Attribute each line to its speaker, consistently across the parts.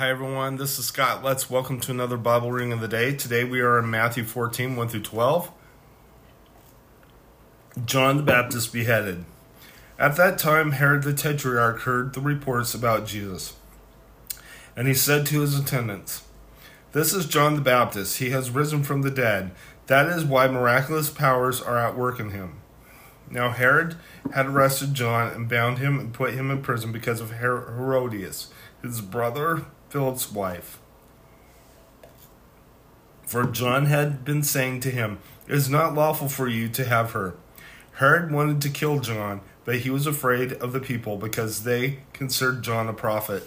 Speaker 1: everyone. This is Scott. Let's welcome to another Bible reading of the day. Today we are in Matthew 14, 1 through 12. John the Baptist beheaded. At that time, Herod the Tetrarch heard the reports about Jesus. And he said to his attendants, This is John the Baptist. He has risen from the dead. That is why miraculous powers are at work in him. Now Herod had arrested John and bound him and put him in prison because of Herodias, his brother Philip's wife. For John had been saying to him, It is not lawful for you to have her. Herod wanted to kill John, but he was afraid of the people because they considered John a prophet.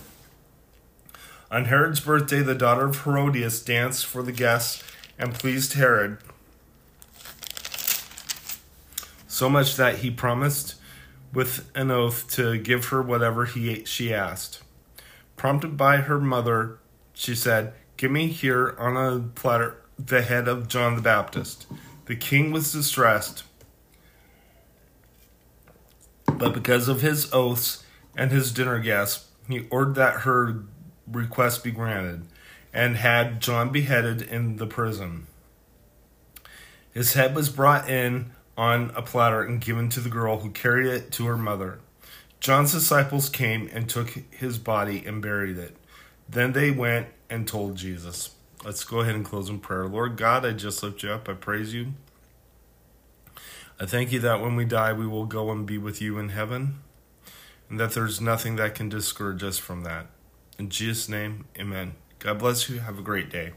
Speaker 1: On Herod's birthday, the daughter of Herodias danced for the guests and pleased Herod so much that he promised with an oath to give her whatever he she asked. Prompted by her mother, she said, Give me here on a platter the head of John the Baptist. The king was distressed, but because of his oaths and his dinner guests, he ordered that her request be granted, and had John beheaded in the prison. His head was brought in on a platter and given to the girl who carried it to her mother. John's disciples came and took his body and buried it. Then they went and told Jesus. Let's go ahead and close in prayer. Lord God, I just lift you up. I praise you. I thank you that when we die, we will go and be with you in heaven, and that there's nothing that can discourage us from that. In Jesus' name, amen. God bless you. Have a great day.